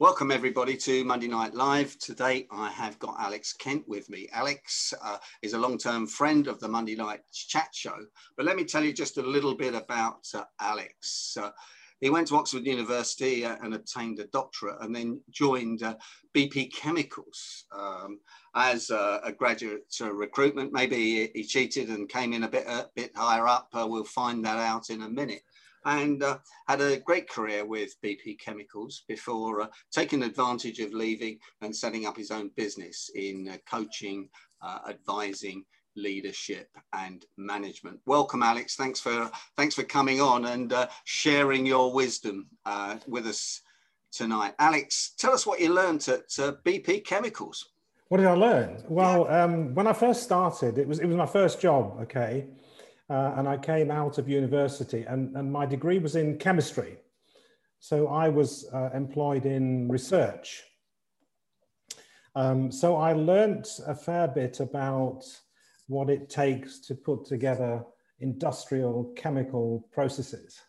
Welcome everybody to Monday Night Live. Today I have got Alex Kent with me. Alex uh, is a long-term friend of the Monday Night Chat Show, but let me tell you just a little bit about uh, Alex. Uh, he went to Oxford University uh, and obtained a doctorate and then joined uh, BP Chemicals um, as a graduate recruitment. Maybe he, he, cheated and came in a bit, a bit higher up. Uh, we'll find that out in a minute and uh, had a great career with BP Chemicals before uh, taking advantage of leaving and setting up his own business in uh, coaching, uh, advising, leadership and management. Welcome, Alex. Thanks for thanks for coming on and uh, sharing your wisdom uh, with us tonight. Alex, tell us what you learned at BP Chemicals. What did I learn? Well, um, when I first started, it was it was my first job. Okay, uh, and I came out of university, and, and my degree was in chemistry. So I was uh, employed in research. Um, so I learnt a fair bit about what it takes to put together industrial chemical processes.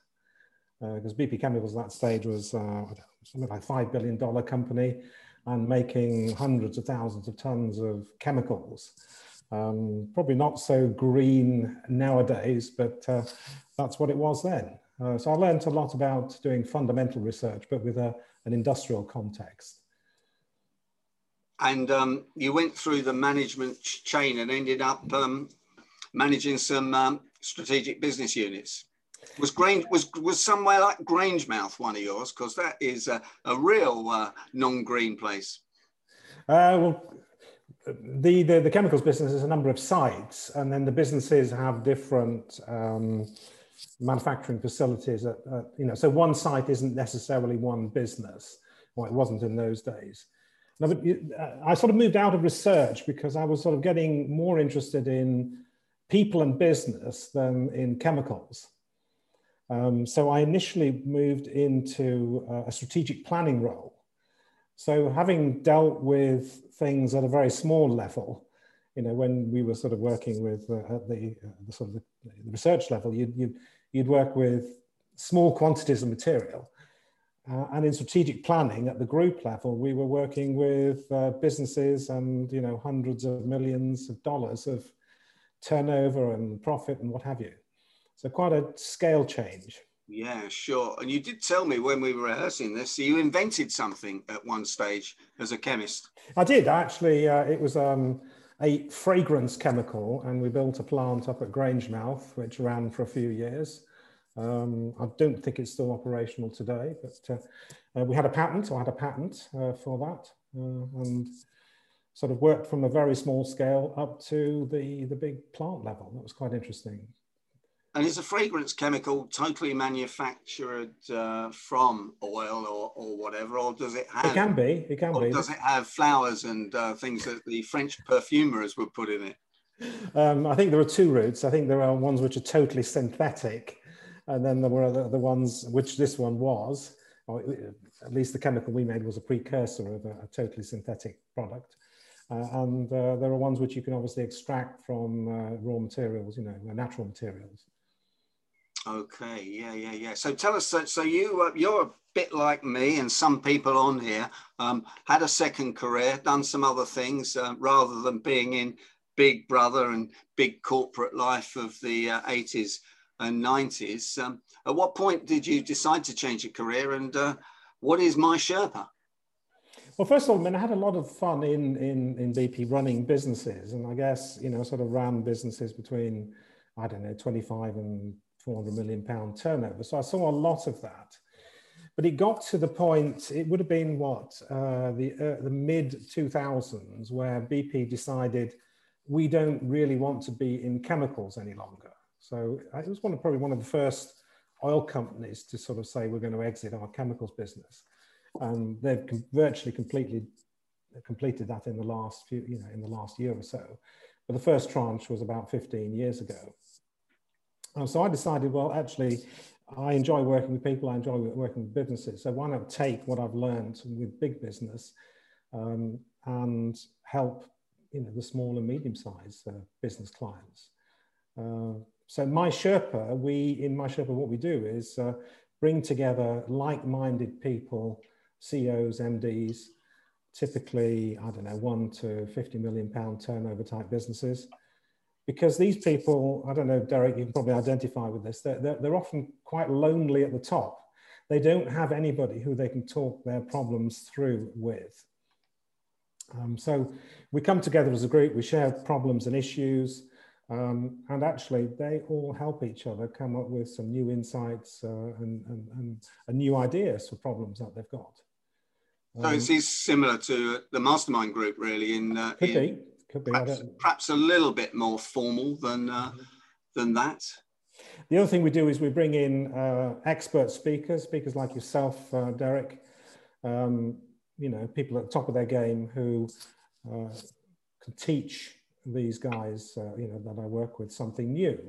Because uh, BP Chemicals at that stage was uh, something like $5 billion company and making hundreds of thousands of tons of chemicals. Um, probably not so green nowadays, but uh, that's what it was then. Uh, so I learned a lot about doing fundamental research, but with a, an industrial context. And um, you went through the management chain and ended up um, managing some um, strategic business units. Was Grange was was somewhere like Grangemouth one of yours? Because that is a, a real uh, non-green place. Uh, well, the, the, the, chemicals business is a number of sites, and then the businesses have different um, manufacturing facilities. At, at, you know, so one site isn't necessarily one business. Well, it wasn't in those days. Now, but uh, I sort of moved out of research because I was sort of getting more interested in people and business than in chemicals. Um, so I initially moved into uh, a strategic planning role. So having dealt with things at a very small level, you know, when we were sort of working with uh, at the, uh, the, sort of the, the, research level, you'd, you'd, you'd work with small quantities of material. Uh, and in strategic planning at the group level, we were working with uh, businesses and, you know, hundreds of millions of dollars of turnover and profit and what have you. So quite a scale change. Yeah, sure. And you did tell me when we were rehearsing this, you invented something at one stage as a chemist. I did actually. Uh, it was um, a fragrance chemical, and we built a plant up at Grangemouth, which ran for a few years. Um, I don't think it's still operational today, but uh, uh, we had a patent. I had a patent uh, for that, uh, and sort of worked from a very small scale up to the the big plant level. That was quite interesting. And is a fragrance chemical totally manufactured uh, from oil or, or whatever, or does it have? It can be. It can be. Does it have flowers and uh, things that the French perfumers would put in it? Um, I think there are two routes. I think there are ones which are totally synthetic, and then there were the, the ones which this one was, or at least the chemical we made was a precursor of a, a totally synthetic product. Uh, and uh, there are ones which you can obviously extract from uh, raw materials, you know, natural materials. Okay, yeah, yeah, yeah. So tell us, so, so you uh, you're a bit like me, and some people on here um, had a second career, done some other things uh, rather than being in Big Brother and big corporate life of the uh, 80s and 90s. Um, at what point did you decide to change your career, and uh, what is my Sherpa? Well, first of all, I mean, I had a lot of fun in, in, in BP running businesses, and I guess, you know, sort of ran businesses between, I don't know, 25 and 400 million pound turnover. So I saw a lot of that. But it got to the point, it would have been what, uh, the, uh, the mid 2000s, where BP decided we don't really want to be in chemicals any longer. So uh, it was one of, probably one of the first oil companies to sort of say we're going to exit our chemicals business. And they've com virtually completely completed that in the last few, you know, in the last year or so. But the first tranche was about 15 years ago. And so I decided, well, actually, I enjoy working with people, I enjoy working with businesses. So why not take what I've learned with big business um, and help you know, the small and medium sized uh, business clients. Uh, so my Sherpa, we in my Sherpa, what we do is uh, bring together like-minded people CEOs, MDs, typically, I don't know, one to 50 million pound turnover type businesses. Because these people, I don't know, Derek, you can probably identify with this, they're, they're, they're often quite lonely at the top. They don't have anybody who they can talk their problems through with. Um, so we come together as a group, we share problems and issues, um, and actually they all help each other come up with some new insights uh, and, and, and, and, new ideas for problems that they've got. Um, so it is similar to the mastermind group, really. In, uh, in could be. Perhaps, perhaps, a little bit more formal than uh, than that. The other thing we do is we bring in uh, expert speakers, speakers like yourself, uh, Derek. Um, you know, people at the top of their game who uh, can teach these guys, uh, you know, that I work with something new.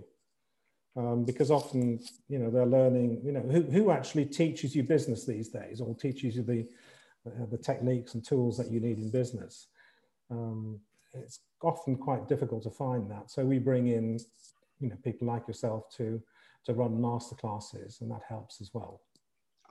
Um, because often, you know, they're learning, you know, who, who actually teaches you business these days or teaches you the, uh, the techniques and tools that you need in business. Um, it's often quite difficult to find that. So we bring in, you know, people like yourself to, to run masterclasses and that helps as well.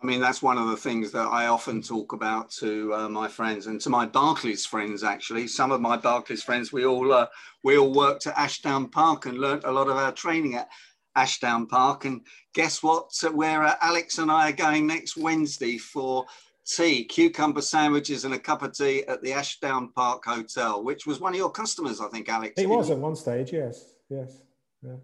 I mean, that's one of the things that I often talk about to uh, my friends and to my Barclays friends. Actually, some of my Barclays friends, we all uh, we all worked at Ashdown Park and learnt a lot of our training at Ashdown Park. And guess what? Where uh, Alex and I are going next Wednesday for tea, cucumber sandwiches, and a cup of tea at the Ashdown Park Hotel, which was one of your customers, I think, Alex. It was at one stage. Yes. Yes. Yeah.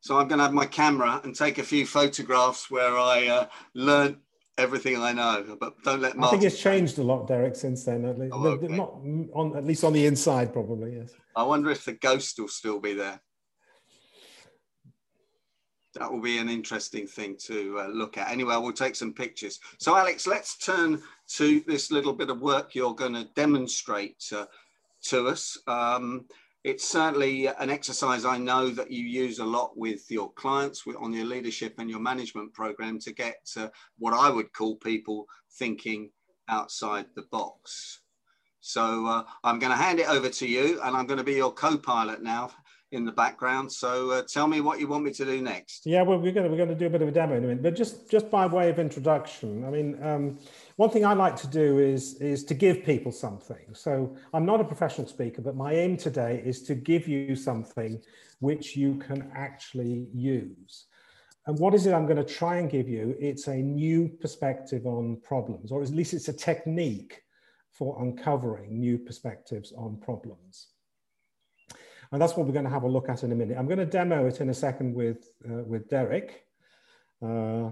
So I'm going to have my camera and take a few photographs where I uh, learned everything I know, but don't let. Martin I think it's changed a lot, Derek, since then. At least, oh, okay. not on at least on the inside, probably. Yes. I wonder if the ghost will still be there. That will be an interesting thing to uh, look at. Anyway, we'll take some pictures. So, Alex, let's turn to this little bit of work you're going to demonstrate uh, to us. Um, it's certainly an exercise I know that you use a lot with your clients on your leadership and your management program to get to what I would call people thinking outside the box. So uh, I'm going to hand it over to you and I'm going to be your co-pilot now in the background. So uh, tell me what you want me to do next. Yeah, well, we're going to, we're going to do a bit of a demo in a minute, but just, just by way of introduction, I mean, um, one thing I like to do is, is to give people something. So I'm not a professional speaker, but my aim today is to give you something which you can actually use. And what is it I'm going to try and give you? It's a new perspective on problems, or at least it's a technique for uncovering new perspectives on problems. And that's what we're going to have a look at in a minute. I'm going to demo it in a second with, uh, with Derek. Uh,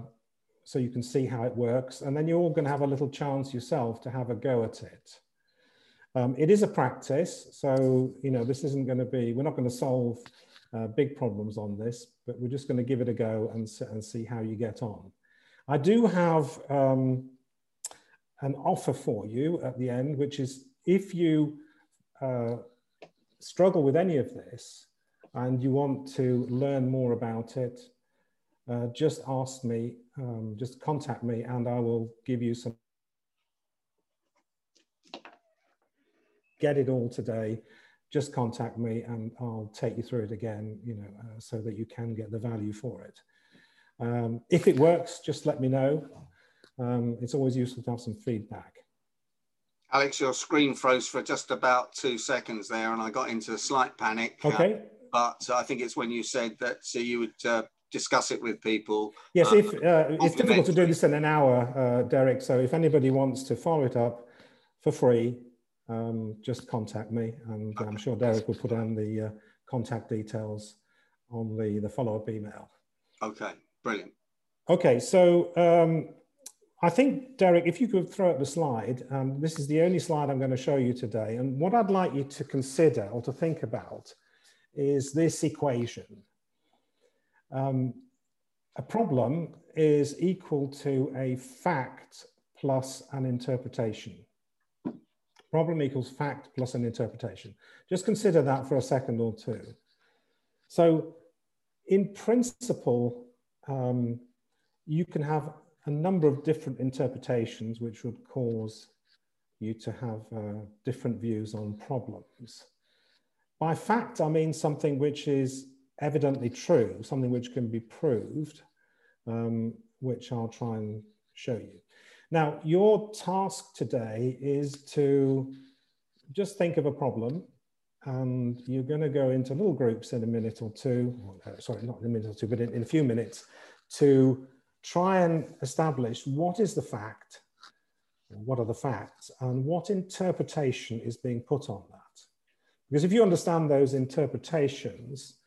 so you can see how it works. And then you're all going to have a little chance yourself to have a go at it. Um, it is a practice. So, you know, this isn't going to be, we're not going to solve uh, big problems on this, but we're just going to give it a go and, and see how you get on. I do have um, an offer for you at the end, which is if you uh, struggle with any of this and you want to learn more about it, uh, just ask me, um, just contact me and I will give you some. Get it all today, just contact me and I'll take you through it again, you know, uh, so that you can get the value for it. Um, if it works, just let me know. Um, it's always useful to have some feedback. Alex, your screen froze for just about two seconds there, and I got into a slight panic. Uh, okay. Uh, but I think it's when you said that uh, you would uh, discuss it with people. Yes, uh, if uh, it's difficult to do this in an hour, Derek. So if anybody wants to follow it up for free, um, just contact me, and okay. I'm sure Derek will put down the contact details on the the follow up email. Okay, brilliant. Okay, so um, I think, Derek, if you could throw up the slide, um, this is the only slide I'm going to show you today. And what I'd like you to consider or to think about is this equation. Um, a problem is equal to a fact plus an interpretation. Problem equals fact plus an interpretation. Just consider that for a second or two. So in principle, um, you can have a number of different interpretations which would cause you to have uh, different views on problems. By fact, I mean something which is evidently true, something which can be proved, um, which I'll try and show you. Now, your task today is to just think of a problem and you're going to go into little groups in a minute or two, uh, sorry, not in a minute or two, but in, in a few minutes to try and establish what is the fact, what are the facts, and what interpretation is being put on that. Because if you understand those interpretations,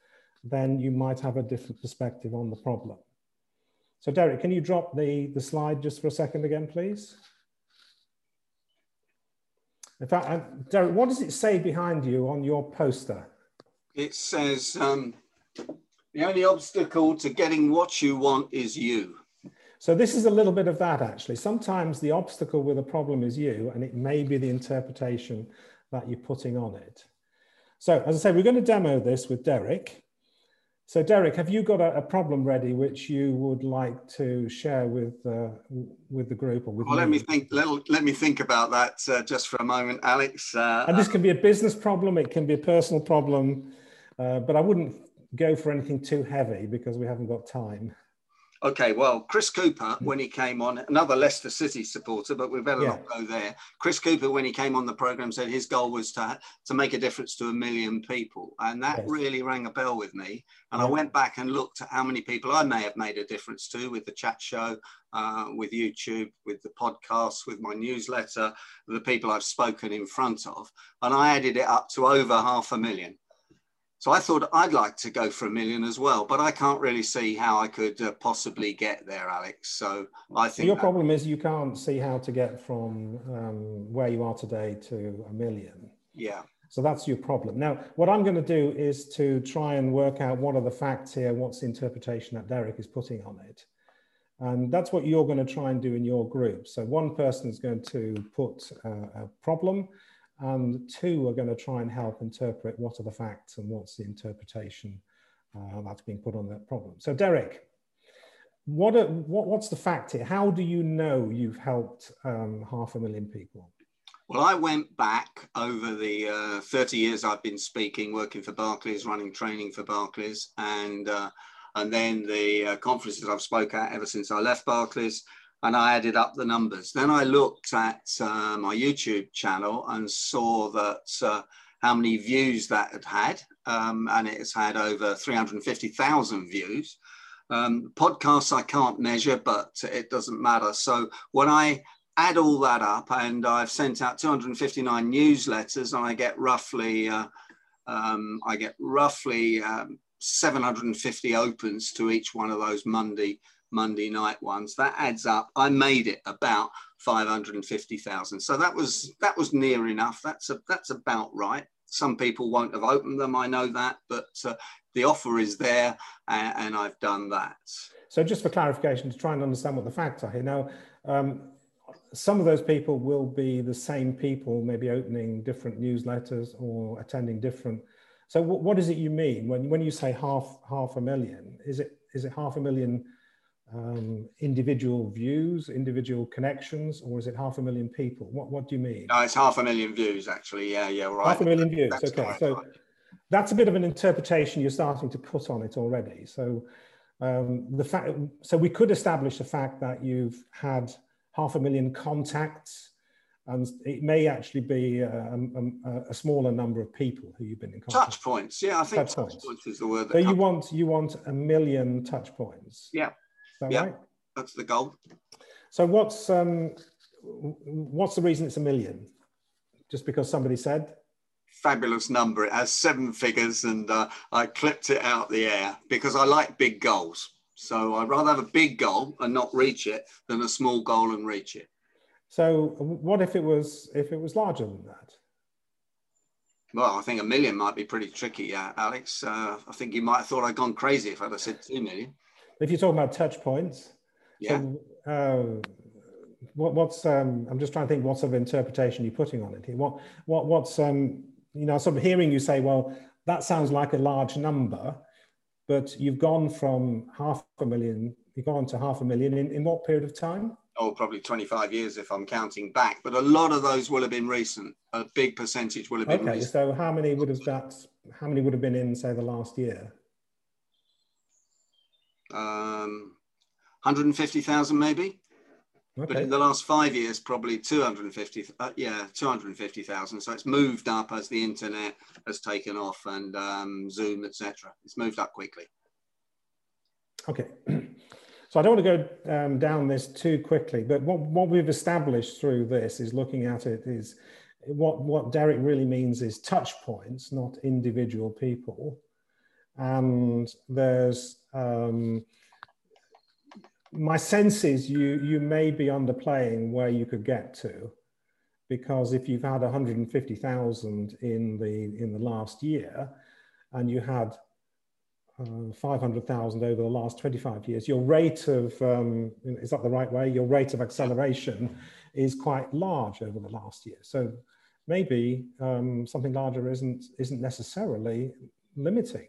then you might have a different perspective on the problem. So Derek, can you drop the, the slide just for a second again, please? In fact, uh, Derek, what does it say behind you on your poster? It says, um, the only obstacle to getting what you want is you. So this is a little bit of that actually. Sometimes the obstacle with a problem is you, and it may be the interpretation that you're putting on it. So as I say, we're going to demo this with Derek. So Derek, have you got a, a, problem ready which you would like to share with uh, with the group or with? Well, me? let me think. Let, let me think about that uh, just for a moment, Alex. Uh, and this can be a business problem. It can be a personal problem, uh, but I wouldn't go for anything too heavy because we haven't got time. Okay, well, Chris Cooper, when he came on, another Leicester City supporter, but we better yeah. not go there. Chris Cooper, when he came on the program, said his goal was to to make a difference to a million people, and that yes. really rang a bell with me. And yeah. I went back and looked at how many people I may have made a difference to with the chat show, uh, with YouTube, with the podcast, with my newsletter, the people I've spoken in front of, and I added it up to over half a million. So I thought I'd like to go for a million as well, but I can't really see how I could uh, possibly get there, Alex. So I think your problem is you can't see how to get from um, where you are today to a million. Yeah. So that's your problem. Now, what I'm going to do is to try and work out what are the facts here, what's the interpretation that Derek is putting on it. And that's what you're going to try and do in your group. So one person is going to put uh, a problem, and two are going to try and help interpret what are the facts and what's the interpretation uh, that's being put on that problem. So Derek, what, are, what what's the fact here? How do you know you've helped um, half a million people? Well, I went back over the uh, 30 years I've been speaking, working for Barclays, running training for Barclays, and uh, and then the uh, conferences I've spoke at ever since I left Barclays, and I added up the numbers. Then I looked at uh, my YouTube channel and saw that uh, how many views that had had, um, and it has had over 350,000 views. Um, podcasts I can't measure, but it doesn't matter. So when I add all that up, and I've sent out 259 newsletters, and I get roughly, uh, um, I get roughly um, 750 opens to each one of those Monday Monday night ones. That adds up. I made it about 550,000. So that was that was near enough. That's a, that's about right. Some people won't have opened them. I know that, but uh, the offer is there, and, and, I've done that. So just for clarification, to try and understand what the facts are here now. Um, some of those people will be the same people, maybe opening different newsletters or attending different. So what is it you mean when, when you say half half a million? Is it is it half a million um, individual views, individual connections, or is it half a million people? What, what do you mean? No, it's half a million views, actually. Yeah, yeah, right. Half a million views. That's okay, so right. that's a bit of an interpretation you're starting to put on it already. So um, the fact, so we could establish the fact that you've had half a million contacts, and it may actually be a, a, a smaller number of people who you've been in contact. Touch points, yeah, I think touch, touch points. points. is the word. so you want you want a million touch points. Yeah that yeah, right? That's the goal. So what's um, what's the reason it's a million? Just because somebody said? Fabulous number. It has seven figures, and uh, I clipped it out the air because I like big goals. So I'd rather have a big goal and not reach it than a small goal and reach it. So what if it was if it was larger than that? Well, I think a million might be pretty tricky, uh, Alex. Uh, I think you might have thought I'd gone crazy if I'd have said two million if you're talking about touch points, yeah. So, uh, what, what's um, I'm just trying to think what sort of interpretation you're putting on it here. What what what's um, you know sort of hearing you say, well, that sounds like a large number, but you've gone from half a million, you've gone to half a million in, in what period of time? Oh, probably 25 years if I'm counting back, but a lot of those will have been recent. A big percentage will have been okay, recent. so how many would have that? How many would have been in, say, the last year? Um, 150,000 maybe. Okay. But in the last five years, probably 250, uh, yeah, 250,000. So it's moved up as the internet has taken off and um, Zoom, etc. It's moved up quickly. Okay. So I don't want to go um, down this too quickly, but what, what we've established through this is looking at it is what, what Derek really means is touch points, not individual people. And there's, um, my sense is you, you may be underplaying where you could get to because if you've had 150,000 in the, in the last year and you had uh, 500,000 over the last 25 years, your rate of, um, is that the right way? Your rate of acceleration is quite large over the last year. So maybe um, something larger isn't, isn't necessarily limiting.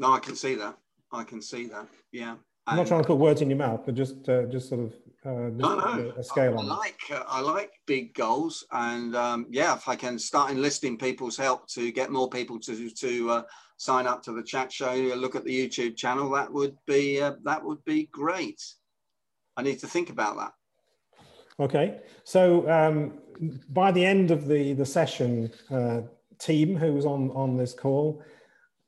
No, I can see that. I can see that. Yeah. I'm not trying to put words in your mouth, but just uh, just sort of uh, no, no. A, scale I, on. I like uh, I like big goals, and um, yeah, if I can start enlisting people's help to get more people to to uh, sign up to the chat show, look at the YouTube channel, that would be uh, that would be great. I need to think about that. Okay, so um, by the end of the the session, uh, team who was on on this call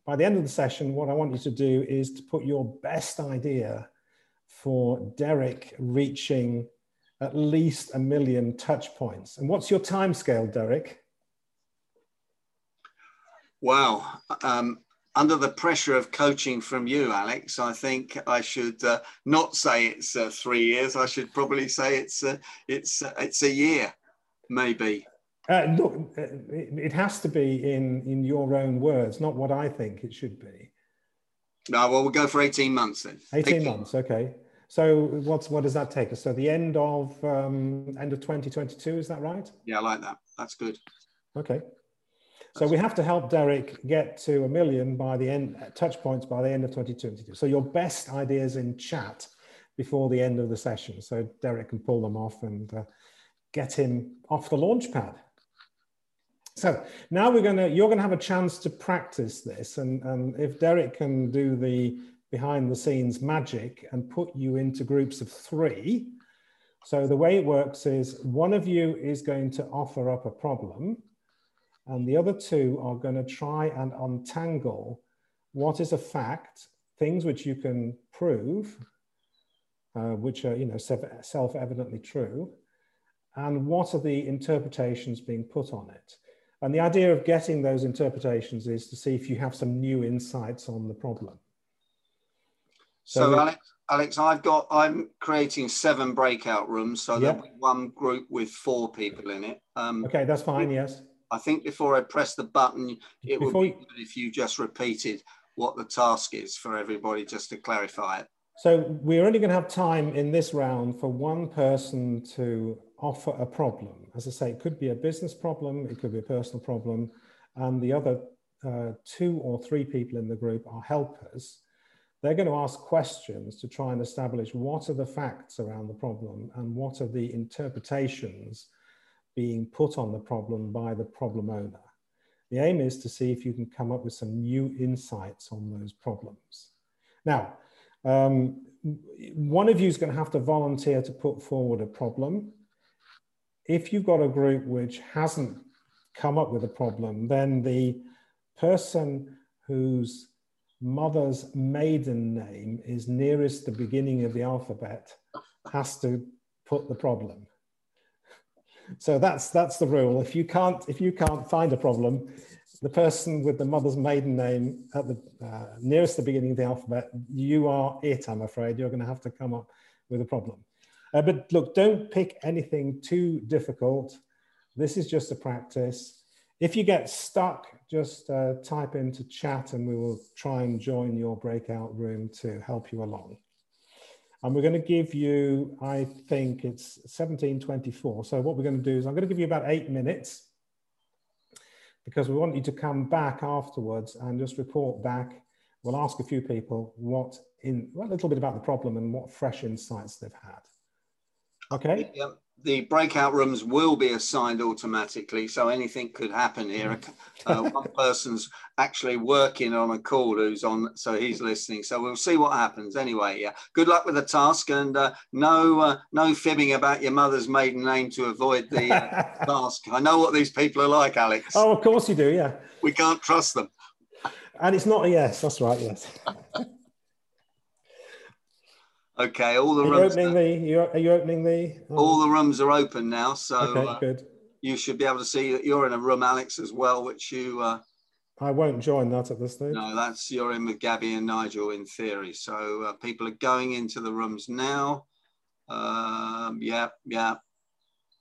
by the end of the session, what I want you to do is to put your best idea for Derek reaching at least a million touch points. And what's your time scale, Derek? Wow. Um, under the pressure of coaching from you, Alex, I think I should uh, not say it's uh, three years. I should probably say it's uh, it's uh, it's a year, maybe. Uh, look, uh, it, has to be in in your own words, not what I think it should be. No, well, we'll go for eighteen months then. Eighteen, 18. months, okay. So what's what does that take us? So the end of um, end of twenty twenty two, is that right? Yeah, I like that. That's good. Okay. So we have to help Derek get to a million by the end, touch points by the end of 2022. So your best ideas in chat before the end of the session, so Derek can pull them off and uh, get him off the launch pad. So now we're to, you're to have a chance to practice this. And, and if Derek can do the behind the scenes magic and put you into groups of three. So the way it works is one of you is going to offer up a problem and the other two are going to try and untangle what is a fact, things which you can prove, uh, which are, you know, self-evidently true, and what are the interpretations being put on it. And the idea of getting those interpretations is to see if you have some new insights on the problem. So, so Alex, Alex, I've got I'm creating seven breakout rooms, so there'll be one group with four people in it. Um, okay, that's fine. Yes. I think before I press the button, it before would be good if you just repeated what the task is for everybody, just to clarify it. So we're only going to have time in this round for one person to offer a problem. As I say, it could be a business problem, it could be a personal problem, and the other uh, two or three people in the group are helpers. They're going to ask questions to try and establish what are the facts around the problem and what are the interpretations being put on the problem by the problem owner. The aim is to see if you can come up with some new insights on those problems. Now, um, one of you is going to have to volunteer to put forward a problem if you've got a group which hasn't come up with a problem, then the person whose mother's maiden name is nearest the beginning of the alphabet has to put the problem. So that's that's the rule. If you can't if you can't find a problem, the person with the mother's maiden name at the uh, nearest the beginning of the alphabet, you are it. I'm afraid you're going to have to come up with a problem. Uh, but look, don't pick anything too difficult. This is just a practice. If you get stuck, just uh, type into chat and we will try and join your breakout room to help you along. And we're going to give you, I think it's 1724. So what we're going to do is I'm going to give you about eight minutes because we want you to come back afterwards and just report back. We'll ask a few people what in, well, a little bit about the problem and what fresh insights they've had. Okay. The, um, the breakout rooms will be assigned automatically, so anything could happen here. Uh, one person's actually working on a call who's on, so he's listening. So we'll see what happens. Anyway, yeah. Good luck with the task, and uh, no, uh, no fibbing about your mother's maiden name to avoid the uh, task. I know what these people are like, Alex. Oh, of course you do. Yeah. We can't trust them. And it's not a yes. That's right. Yes. Okay, all the are rooms. Opening the, you, are you opening the? Oh. All the rooms are open now, so okay, uh, good. you should be able to see that you're in a room, Alex, as well, which you. Uh, I won't join that at this stage. No, that's you're in with Gabby and Nigel in theory. So uh, people are going into the rooms now. Um, yeah, yeah.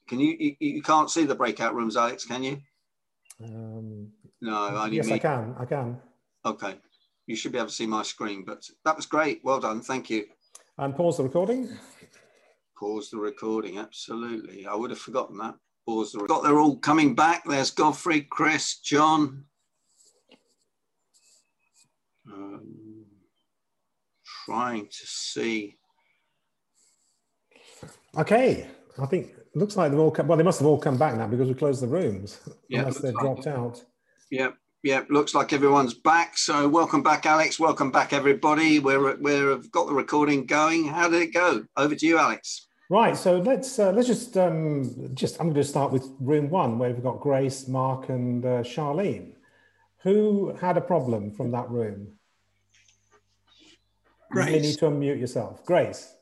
Can you, you, you can't see the breakout rooms, Alex? Can you? Um, no, only yes, me. I can. I can. Okay, you should be able to see my screen. But that was great. Well done. Thank you. And pause the recording. Pause the recording. Absolutely. I would have forgotten that. Pause the. Got they're all coming back. There's Godfrey, Chris, John. Um, trying to see. Okay, I think looks like they've all come. Well, they must have all come back now because we closed the rooms, Yeah, unless they've like dropped it. out. Yep, yep. Looks like everyone's back. So welcome back, Alex. Welcome back, everybody. We're we're got the recording going. How did it go? Over to you, Alex. Right, so let's uh, let's just um, just I'm going to start with room one where we've got Grace, Mark, and uh, Charlene. Who had a problem from that room? Grace. You need to unmute yourself. Grace.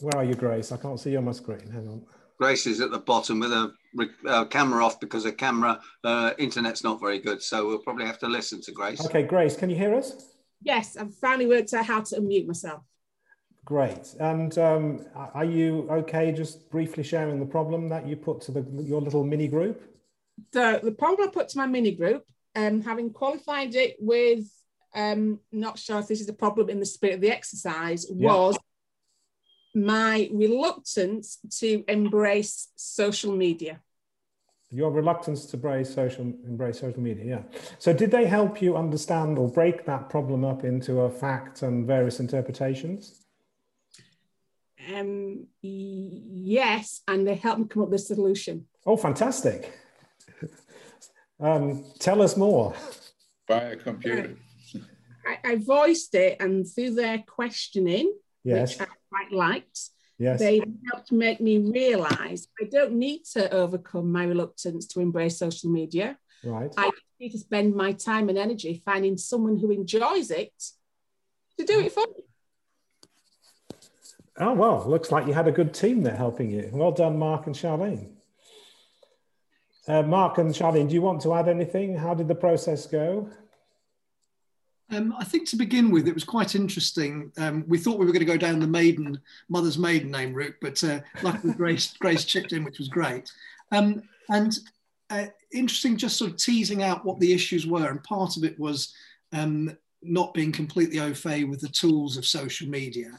Where are you, Grace? I can't see you on my screen. Hang on. Grace is at the bottom with a uh, camera off because the camera uh, internet's not very good. So we'll probably have to listen to Grace. Okay, Grace, can you hear us? Yes, I've finally worked out how to unmute myself. Great. And um, are you okay just briefly sharing the problem that you put to the, your little mini group? So the problem I put to my mini group, um, having qualified it with, um, not sure if this is a problem in the spirit of the exercise, Yeah. was my reluctance to embrace social media. Your reluctance to embrace social, embrace social media, yeah. So did they help you understand or break that problem up into a fact and various interpretations? Um, yes, and they helped me come up with a solution. Oh, fantastic. Um, tell us more. by a computer. I, I voiced it, and through their questioning, Yes, which I quite liked, yes. they helped make me realize I don't need to overcome my reluctance to embrace social media. Right. I need to spend my time and energy finding someone who enjoys it to do it for me. Oh, well, looks like you had a good team there helping you. Well done, Mark and Charlene. Uh, Mark and Charlene, do you want to add anything? How did the process go? Um, I think to begin with, it was quite interesting. Um, we thought we were going to go down the maiden mother's maiden name route, but uh, luckily Grace Grace chipped in, which was great. Um, and uh, interesting, just sort of teasing out what the issues were, and part of it was um, not being completely au fait with the tools of social media,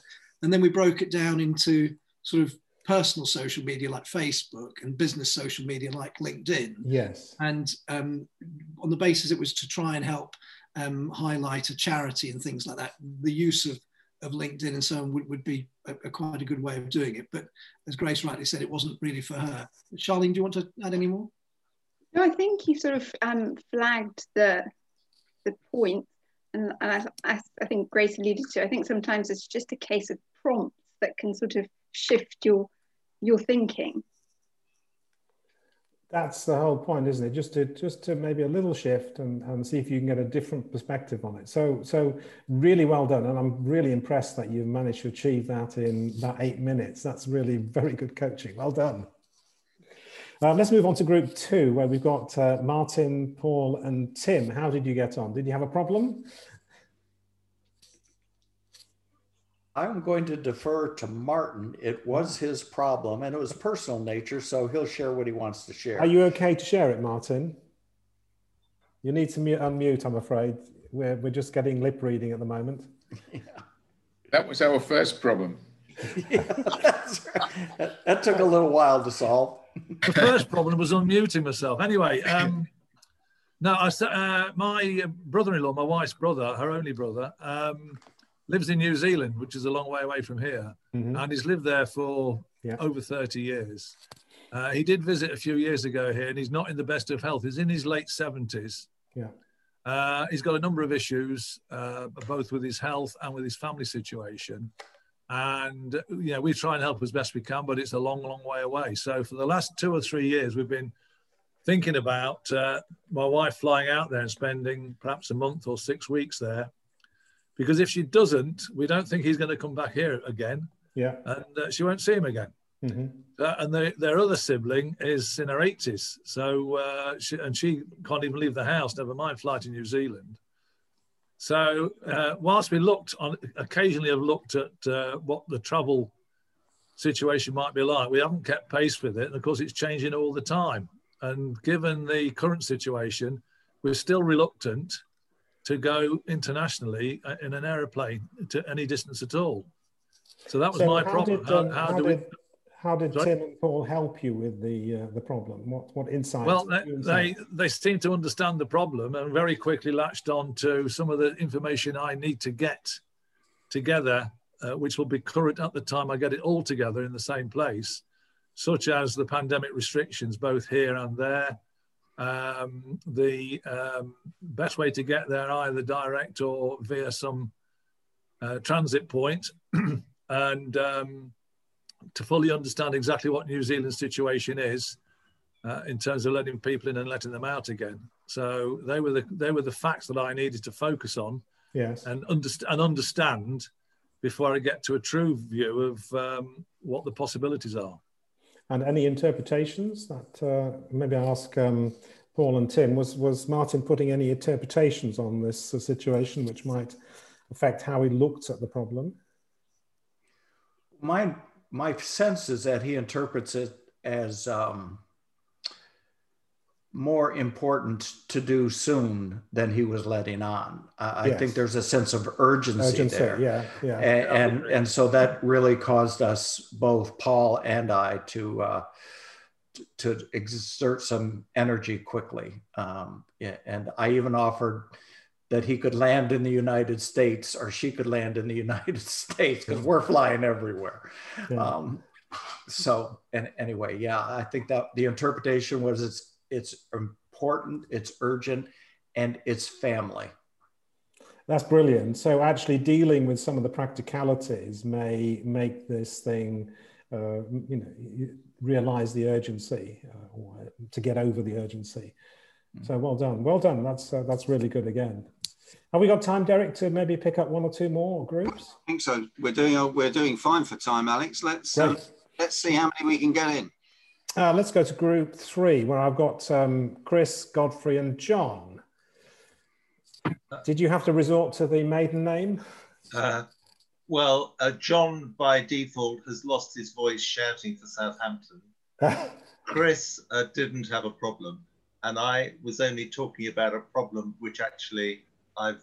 and then we broke it down into sort of personal social media like Facebook and business social media like LinkedIn Yes. and um, on the basis it was to try and help um, highlight a charity and things like that. The use of, of LinkedIn and so on would, would be a, a quite a good way of doing it. But as Grace rightly said, it wasn't really for her. Charlene, do you want to add any more? No, I think you sort of um, flagged the the point, and, and I, I, I think Grace alluded to. I think sometimes it's just a case of prompts that can sort of shift your your thinking. That's the whole point, isn't it? Just to just to maybe a little shift and, and see if you can get a different perspective on it. So so really well done, and I'm really impressed that you've managed to achieve that in that eight minutes. That's really very good coaching. Well done. Uh, let's move on to group two, where we've got uh, Martin, Paul, and Tim. How did you get on? Did you have a problem? I'm going to defer to Martin. It was his problem and it was personal nature, so he'll share what he wants to share. Are you okay to share it, Martin? You need to mute, unmute, I'm afraid. We're, we're just getting lip reading at the moment. Yeah. That was our first problem. Yeah, that's right. that, that took a little while to solve. the first problem was unmuting myself. Anyway, um, no, I s- uh, my brother-in-law, my wife's brother, her only brother, um, lives in New Zealand, which is a long way away from here, Mhm. and he's lived there for Yeah. over 30 years. Uh, he did visit a few years ago here, and he's not in the best of health. He's in his late 70s. Yeah. Uh, he's got a number of issues, uh, both with his health and with his family situation. And you know, we try and help as best we can, but it's a long, long way away. So for the last two or three years, we've been thinking about uh, my wife flying out there and spending perhaps a month or six weeks there, because if she doesn't, we don't think he's going to come back here again, Yeah. and uh, she won't see him again. hmm Uh, and the, their other sibling is in her 80s. So, uh, she, and she can't even leave the house, never mind fly to New Zealand. So, uh, whilst we looked on, occasionally have looked at uh, what the travel situation might be like, we haven't kept pace with it. And of course, it's changing all the time. And given the current situation, we're still reluctant to go internationally uh, in an aeroplane to any distance at all. So that was So my how problem. Did, how, um, how how do we? did, how did Sorry? Tim and Paul help you with the uh, the problem? What what insights? Well, they, they they seem to understand the problem and very quickly latched on to some of the information I need to get together, uh, which will be current at the time I get it all together in the same place, such as the pandemic restrictions both here and there, um, the um, best way to get there either direct or via some uh, transit point, and um, to fully understand exactly what New Zealand's situation is uh, in terms of letting people in and letting them out again. So they were the they were the facts that I needed to focus on yes. and understand and understand before I get to a true view of um, what the possibilities are. And any interpretations that uh, maybe I ask um, Paul and Tim was was Martin putting any interpretations on this uh, situation which might affect how he looked at the problem? my my sense is that he interprets it as um, more important to do soon than he was letting on. I, I think there's a sense of urgency, Urgency, there. yeah, yeah. A- And, and so that really caused us both Paul and I to uh, to exert some energy quickly. Um, yeah, and I even offered that he could land in the United States or she could land in the United States because we're flying everywhere. Yeah. Um, so and anyway, yeah, I think that the interpretation was it's it's important, it's urgent, and it's family. That's brilliant. So actually dealing with some of the practicalities may make this thing, uh, you know, realize the urgency uh, or to get over the urgency. So well done, well done. That's uh, that's really good again. Have we got time, Derek, to maybe pick up one or two more groups? I think so. We're doing we're doing fine for time, Alex. Let's uh, let's see how many we can get in. Uh, let's go to group three, where I've got um, Chris, Godfrey, and John. Did you have to resort to the maiden name? Uh, well, uh, John by default has lost his voice shouting for Southampton. Chris uh, didn't have a problem, and I was only talking about a problem which actually I've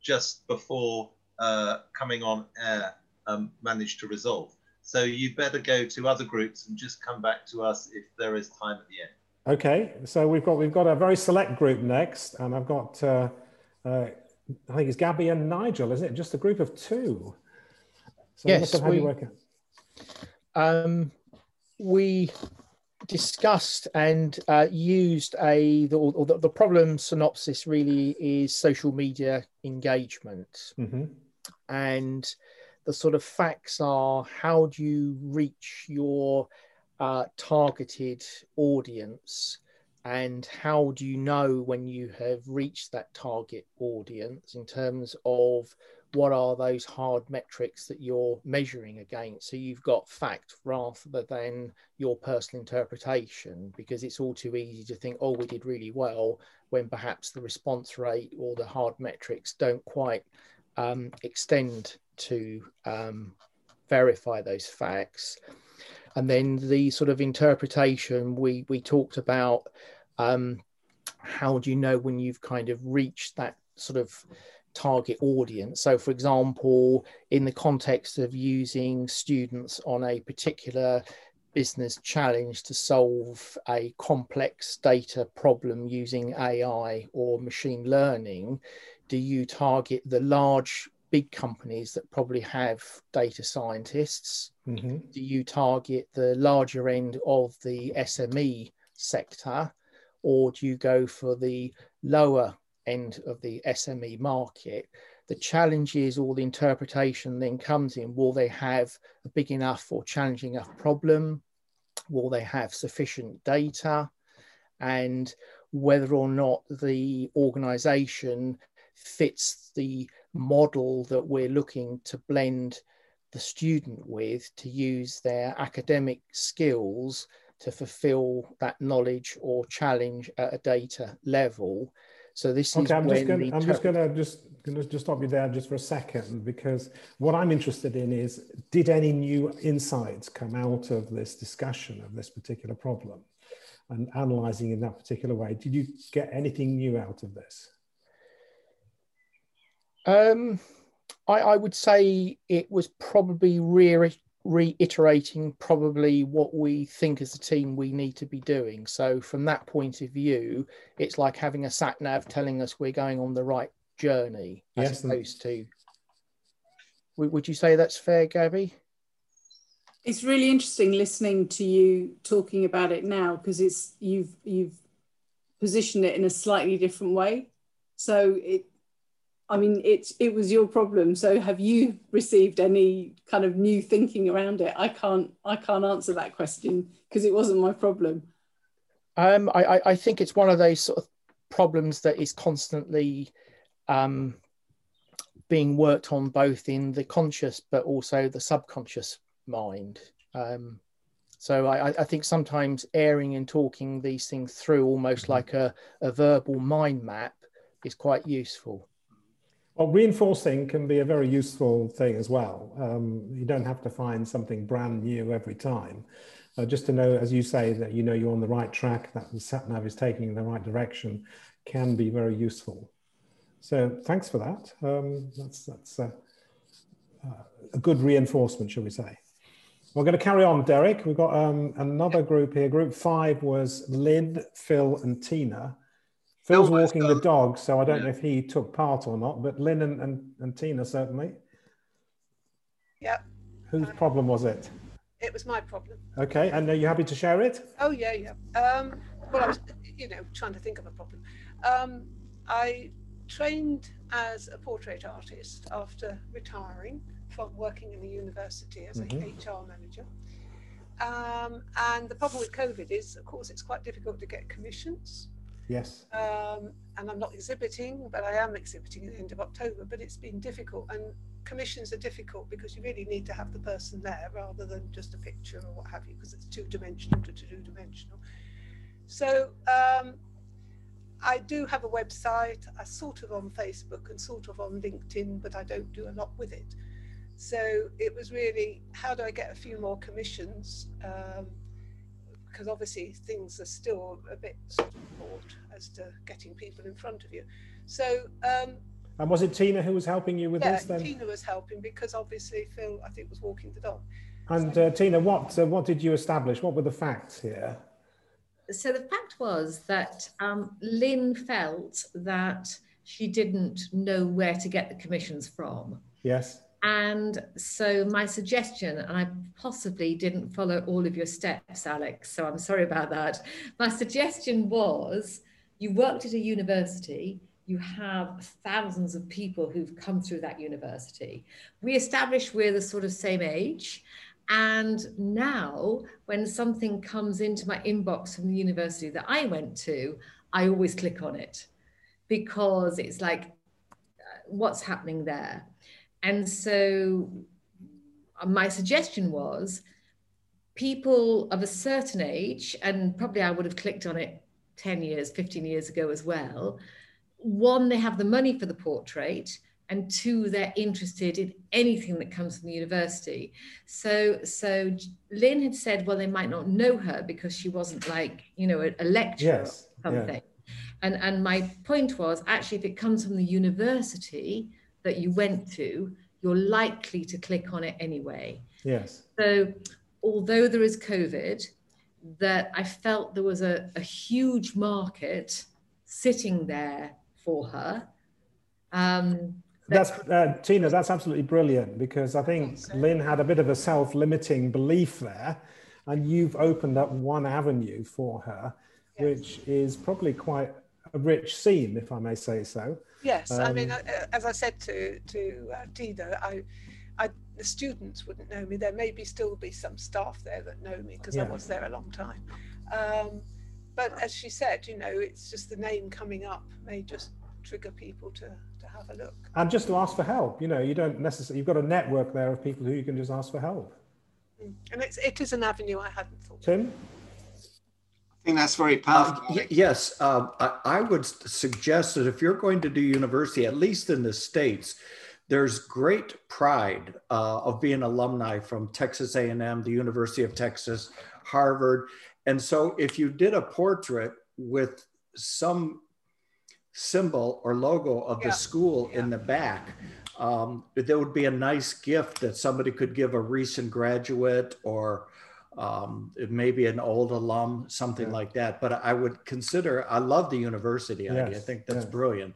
just before uh, coming on air um, managed to resolve. So you better go to other groups and just come back to us if there is time at the end. Okay, so we've got we've got a very select group next, and I've got uh, uh, I think it's Gabby and Nigel, isn't it? Just a group of two. So Yes, look at you we- work it. um, we discussed and uh, used a the, or the, the problem synopsis really is social media engagement Mhm. and the sort of facts are how do you reach your uh, targeted audience? And how do you know when you have reached that target audience in terms of what are those hard metrics that you're measuring against? So you've got fact rather than your personal interpretation because it's all too easy to think oh we did really well when perhaps the response rate or the hard metrics don't quite um, extend to um, verify those facts. And then the sort of interpretation we we talked about um, how do you know when you've kind of reached that sort of target audience? So for example in the context of using students on a particular business challenge to solve a complex data problem using ai or machine learning do you target the large big companies that probably have data scientists? Mm-hmm. Do you target the larger end of the SME sector, or do you go for the lower end of the SME market? The challenge is all the interpretation then comes in. Will they have a big enough or challenging enough problem? Will they have sufficient data? And whether or not the organization fits the model that we're looking to blend the student with to use their academic skills to fulfill that knowledge or challenge at a data level. So this okay, is I'm just gonna, I'm just gonna just gonna just stop you there just for a second because what I'm interested in is did any new insights come out of this discussion of this particular problem and analyzing in that particular way? Did you get anything new out of this? Um, I, I would say it was probably re- reiterating probably what we think as a team we need to be doing. So from that point of view, it's like having a sat nav telling us we're going on the right journey as yes, opposed to. Would you say that's fair, Gabby? It's really interesting listening to you talking about it now because it's you've you've positioned it in a slightly different way. So it I mean, it it was your problem. So have you received any kind of new thinking around it? I can't I can't answer that question because it wasn't my problem. Um, I, I think it's one of those sort of problems that is constantly um, being worked on both in the conscious but also the subconscious mind. Um, so I, I, think sometimes airing and talking these things through almost mm-hmm. like a, a verbal mind map is quite useful. Well, reinforcing can be a very useful thing as well. Um, you don't have to find something brand new every time. Uh, just to know, as you say, that you know you're on the right track, that the sat nav is taking in the right direction, can be very useful. So thanks for that. Um, that's that's uh, a good reinforcement, shall we say? We're going to carry on, Derek. We've got um, another group here. Group five was Lynn, Phil, and Tina. Phil's walking the dog, so I don't yeah. know if he took part or not, but Lynn and, and, and Tina certainly. Yep. Whose um, problem was it? It was my problem. Okay, and are you happy to share it? Oh, yeah, yeah. Um, well, I was, you know, trying to think of a problem. Um, I trained as a portrait artist after retiring from working in the university as mm-hmm. a HR manager. Um, and the problem with COVID is, of course, it's quite difficult to get commissions. Yes. Um, and I'm not exhibiting, but I am exhibiting at the end of October. But it's been difficult, and commissions are difficult because you really need to have the person there rather than just a picture or what have you, because it's two dimensional to two dimensional. So um, I do have a website. I sort of on Facebook and sort of on LinkedIn, but I don't do a lot with it. So it was really how do I get a few more commissions? Um, because obviously things are still a bit sort of as to getting people in front of you. So. Um, and was it Tina who was helping you with yeah, this then? Tina was helping because obviously Phil, I think, was walking the dog. And so, uh, Tina, what uh, what did you establish? What were the facts here? So the fact was that um, Lynn felt that she didn't know where to get the commissions from. Yes. And so my suggestion, and I possibly didn't follow all of your steps, Alex, so I'm sorry about that. My suggestion was you worked at a university, you have thousands of people who've come through that university. We established we're the sort of same age. And now, when something comes into my inbox from the university that I went to, I always click on it because it's like, uh, what's happening there? And so uh, my suggestion was people of a certain age, and probably I would have clicked on it 10 years, 15 years ago as well. One, they have the money for the portrait, and two, they're interested in anything that comes from the university. So, so Lynn had said, well, they might not know her because she wasn't like, you know, a, a lecturer yes, or something. Yeah. And, and my point was actually, if it comes from the university, that you went to, you're likely to click on it anyway. Yes. So, although there is COVID, that I felt there was a, a huge market sitting there for her. Um, That's uh, Tina. That's absolutely brilliant because I think. Lynn had a bit of a self-limiting belief there, and you've opened up one avenue for her, yes. which is probably quite a rich scene, if I may say so. Yes, um, I mean, as I said to to uh, Tina, I, I, the students wouldn't know me. There maybe still be some staff there that know me because yeah. I was there a long time. Um, but as she said, you know, it's just the name coming up may just trigger people to, to have a look. And just to ask for help. You know, you don't necessarily, you've got a network there of people who you can just ask for help. Mm. And it's, it is an avenue I hadn't thought. Tim? I think that's very powerful. Uh, yes, uh, I, I, would suggest that if you're going to do university, at least in the States, there's great pride uh, of being alumni from Texas A&M, the University of Texas, Harvard. And so if you did a portrait with some symbol or logo of yeah. the school yeah. in the back, um, there would be a nice gift that somebody could give a recent graduate or um, maybe an old alum, something yeah. like that. But I would consider, I love the university yes. idea. I think that's brilliant.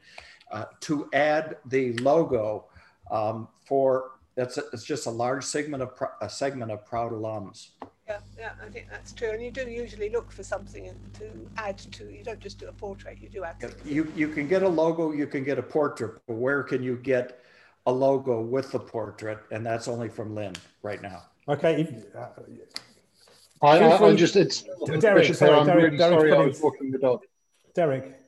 Uh, to add the logo um, for that's a, it's just a large segment of a segment of proud alums. Yeah, yeah, I think that's true. And you do usually look for something to add to. You don't just do a portrait; you do add. You you can get a logo, you can get a portrait, but where can you get a logo with the portrait? And that's only from Lynn right now. Okay. Uh, I, I, am just it's Derek. Sorry, I'm Derek, really Derek sorry I was walking the dog. Derek.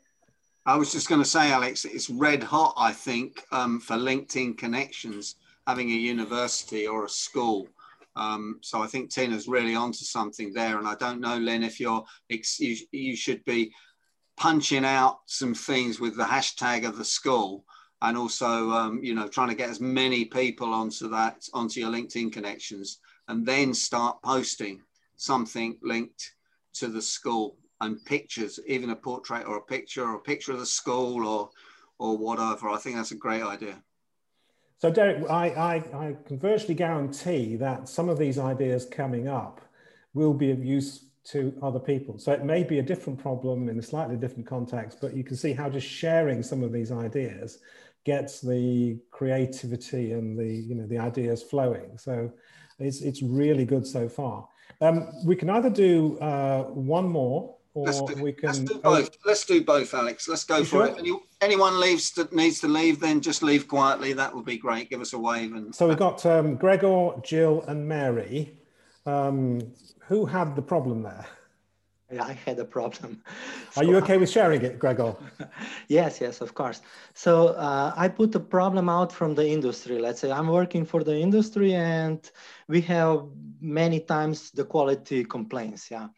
I was just going to say, Alex, it's red hot. I think um, for LinkedIn connections, having a university or a school um, so I think Tina's really onto something there. And I don't know, Lynn, if you're you, you should be punching out some things with the hashtag of the school and also um, you know trying to get as many people onto that onto your linkedin connections and then start posting something linked to the school and pictures even a portrait or a picture or a picture of the school or or whatever i think that's a great idea so Derek, I, I, I can virtually guarantee that some of these ideas coming up will be of use to other people. So it may be a different problem in a slightly different context, but you can see how just sharing some of these ideas gets the creativity and the you know the ideas flowing. So it's it's really good so far. Um, we can either do uh, one more or let's do, we can. Let's do both. Oh, let's do both, Alex. Let's go for sure? it. Any, anyone leaves that needs to leave, then just leave quietly. That would be great. Give us a wave. And so we've got um, Gregor, Jill, and Mary. Um, who had the problem there? I had a problem. Are you okay with sharing it, Gregor? yes, yes, of course. So uh, I put the problem out from the industry. Let's say I'm working for the industry and we have many times the quality complaints. Yeah.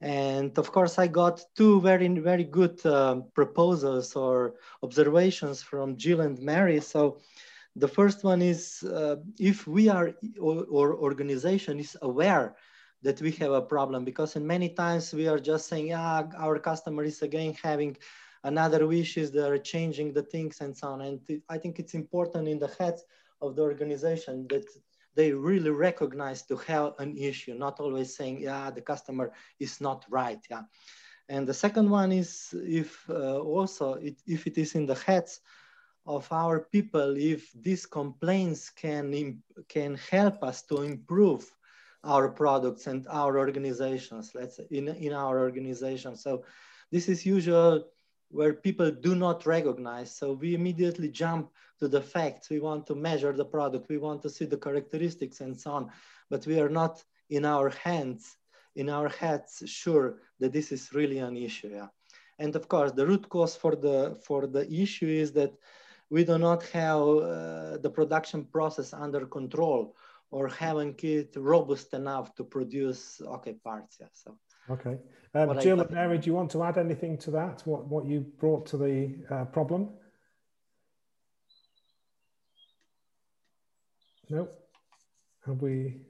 And of course, I got two very, very good uh, proposals or observations from Jill and Mary. So the first one is uh, if we are, or, or, organization is aware that we have a problem, because in many times we are just saying, yeah, our customer is again having another wishes, they're changing the things and so on. And I think it's important in the heads of the organization that they really recognize to have an issue, not always saying, yeah, the customer is not right. Yeah. And the second one is if uh, also it, if it is in the heads of our people, if these complaints can, can help us to improve our products and our organizations, let's say in, in our organization. So this is usual where people do not recognize. So we immediately jump to the facts. We want to measure the product. We want to see the characteristics and so on. But we are not in our hands, in our heads, sure that this is really an issue. Yeah. And of course, the root cause for the for the issue is that we do not have uh, the production process under control or having it robust enough to produce okay parts. Yeah. So. Okay. Um, Jill and Mary, do you want to add anything to that? What what you brought to the uh, problem? No. Have we?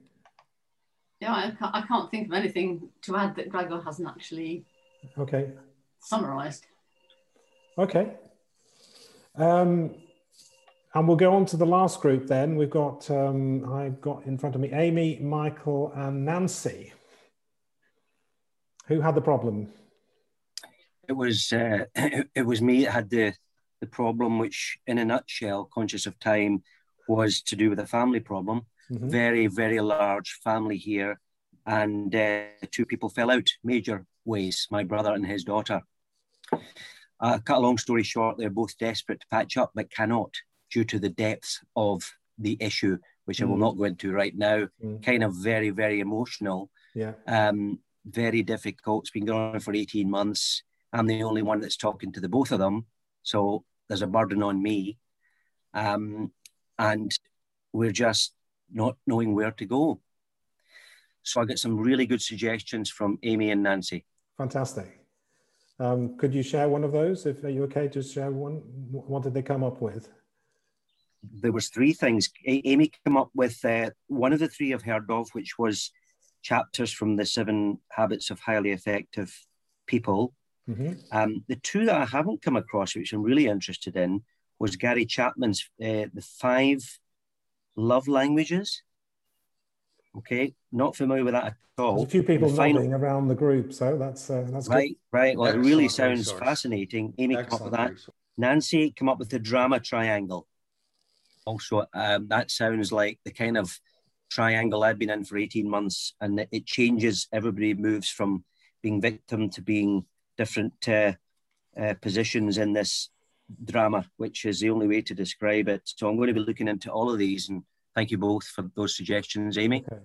Yeah, I can't, I can't think of anything to add that Gregor hasn't actually okay summarised. Okay. Um, and we'll go on to the last group then. We've got, um, I've got in front of me Amy, Michael, and Nancy. Who had the problem? It was uh, it, it was me that had the the problem, which in a nutshell, conscious of time, was to do with a family problem. Mm-hmm. Very, very large family here. And uh, two people fell out major ways, my brother and his daughter. Uh, cut a long story short, they're both desperate to patch up, but cannot due to the depths of the issue, which mm. I will mm. not go into right now. Mm. Kind of very, very emotional. Yeah. Um, very difficult. It's been going on for 18 months. I'm the only one that's talking to the both of them. So there's a burden on me. Um, and we're just not knowing where to go. So I get some really good suggestions from Amy and Nancy. Fantastic. Um, could you share one of those? If are you okay to share one? What did they come up with? There was three things. A- Amy came up with uh, one of the three I've heard of, which was chapters from the Seven Habits of Highly Effective People. Mm-hmm. Um, the two that I haven't come across, which I'm really interested in, was Gary Chapman's uh, the five love languages. Okay, not familiar with that at all. There's a few people final... nodding around the group, so that's uh, that's right. Good. Right. Well, Excellent it really sounds resource. fascinating. Amy Excellent come up with that. Resource. Nancy come up with the drama triangle. Also, um, that sounds like the kind of triangle I've been in for 18 months, and it, changes. Everybody moves from being victim to being different uh, uh, positions in this drama, which is the only way to describe it. So I'm going to be looking into all of these and thank you both for those suggestions, Amy. Okay.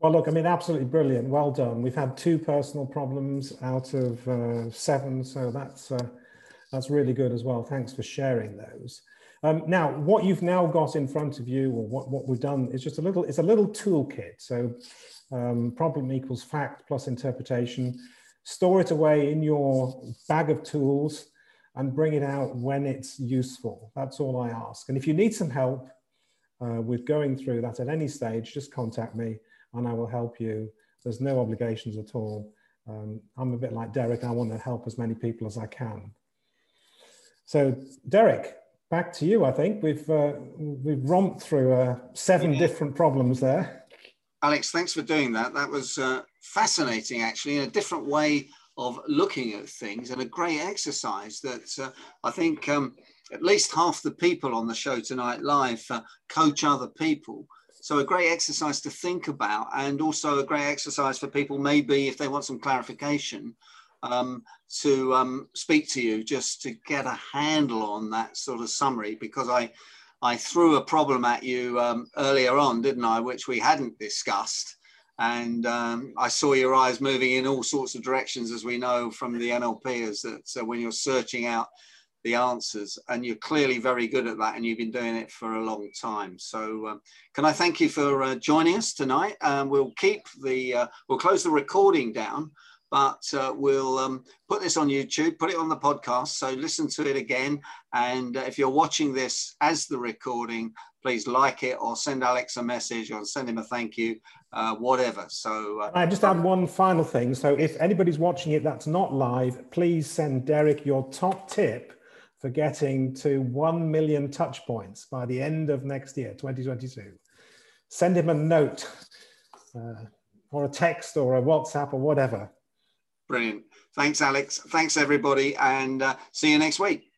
Well, look, I mean, absolutely brilliant. Well done. We've had two personal problems out of uh, seven, so that's uh, that's really good as well. Thanks for sharing those. Um, now, what you've now got in front of you, or what, what we've done, is just a little. It's a little toolkit. So, um, problem equals fact plus interpretation. Store it away in your bag of tools and bring it out when it's useful. That's all I ask. And if you need some help, uh, with going through that at any stage, just contact me and I will help you. There's no obligations at all. Um, I'm a bit like Derek. I want to help as many people as I can. So, Derek, back to you. I think we've uh, we've romped through uh, seven yeah. different problems there. Alex, thanks for doing that. That was uh, fascinating, actually, in a different way of looking at things and a great exercise that uh, I think um, at least half the people on the show tonight live uh, coach other people. So a great exercise to think about, and also a great exercise for people maybe if they want some clarification um, to um, speak to you just to get a handle on that sort of summary because I I threw a problem at you um, earlier on, didn't I, which we hadn't discussed. And um, I saw your eyes moving in all sorts of directions, as we know from the NLP, is that uh, when you're searching out the answers and you're clearly very good at that and you've been doing it for a long time so um, can i thank you for uh, joining us tonight um, we'll keep the uh, we'll close the recording down but uh, we'll um, put this on youtube put it on the podcast so listen to it again and uh, if you're watching this as the recording please like it or send alex a message or send him a thank you uh, whatever so uh, i just add one final thing so if anybody's watching it that's not live please send derek your top tip for getting to 1 million touch points by the end of next year, 2022. Send him a note uh, or a text or a WhatsApp or whatever. Brilliant. Thanks, Alex. Thanks, everybody. And uh, see you next week.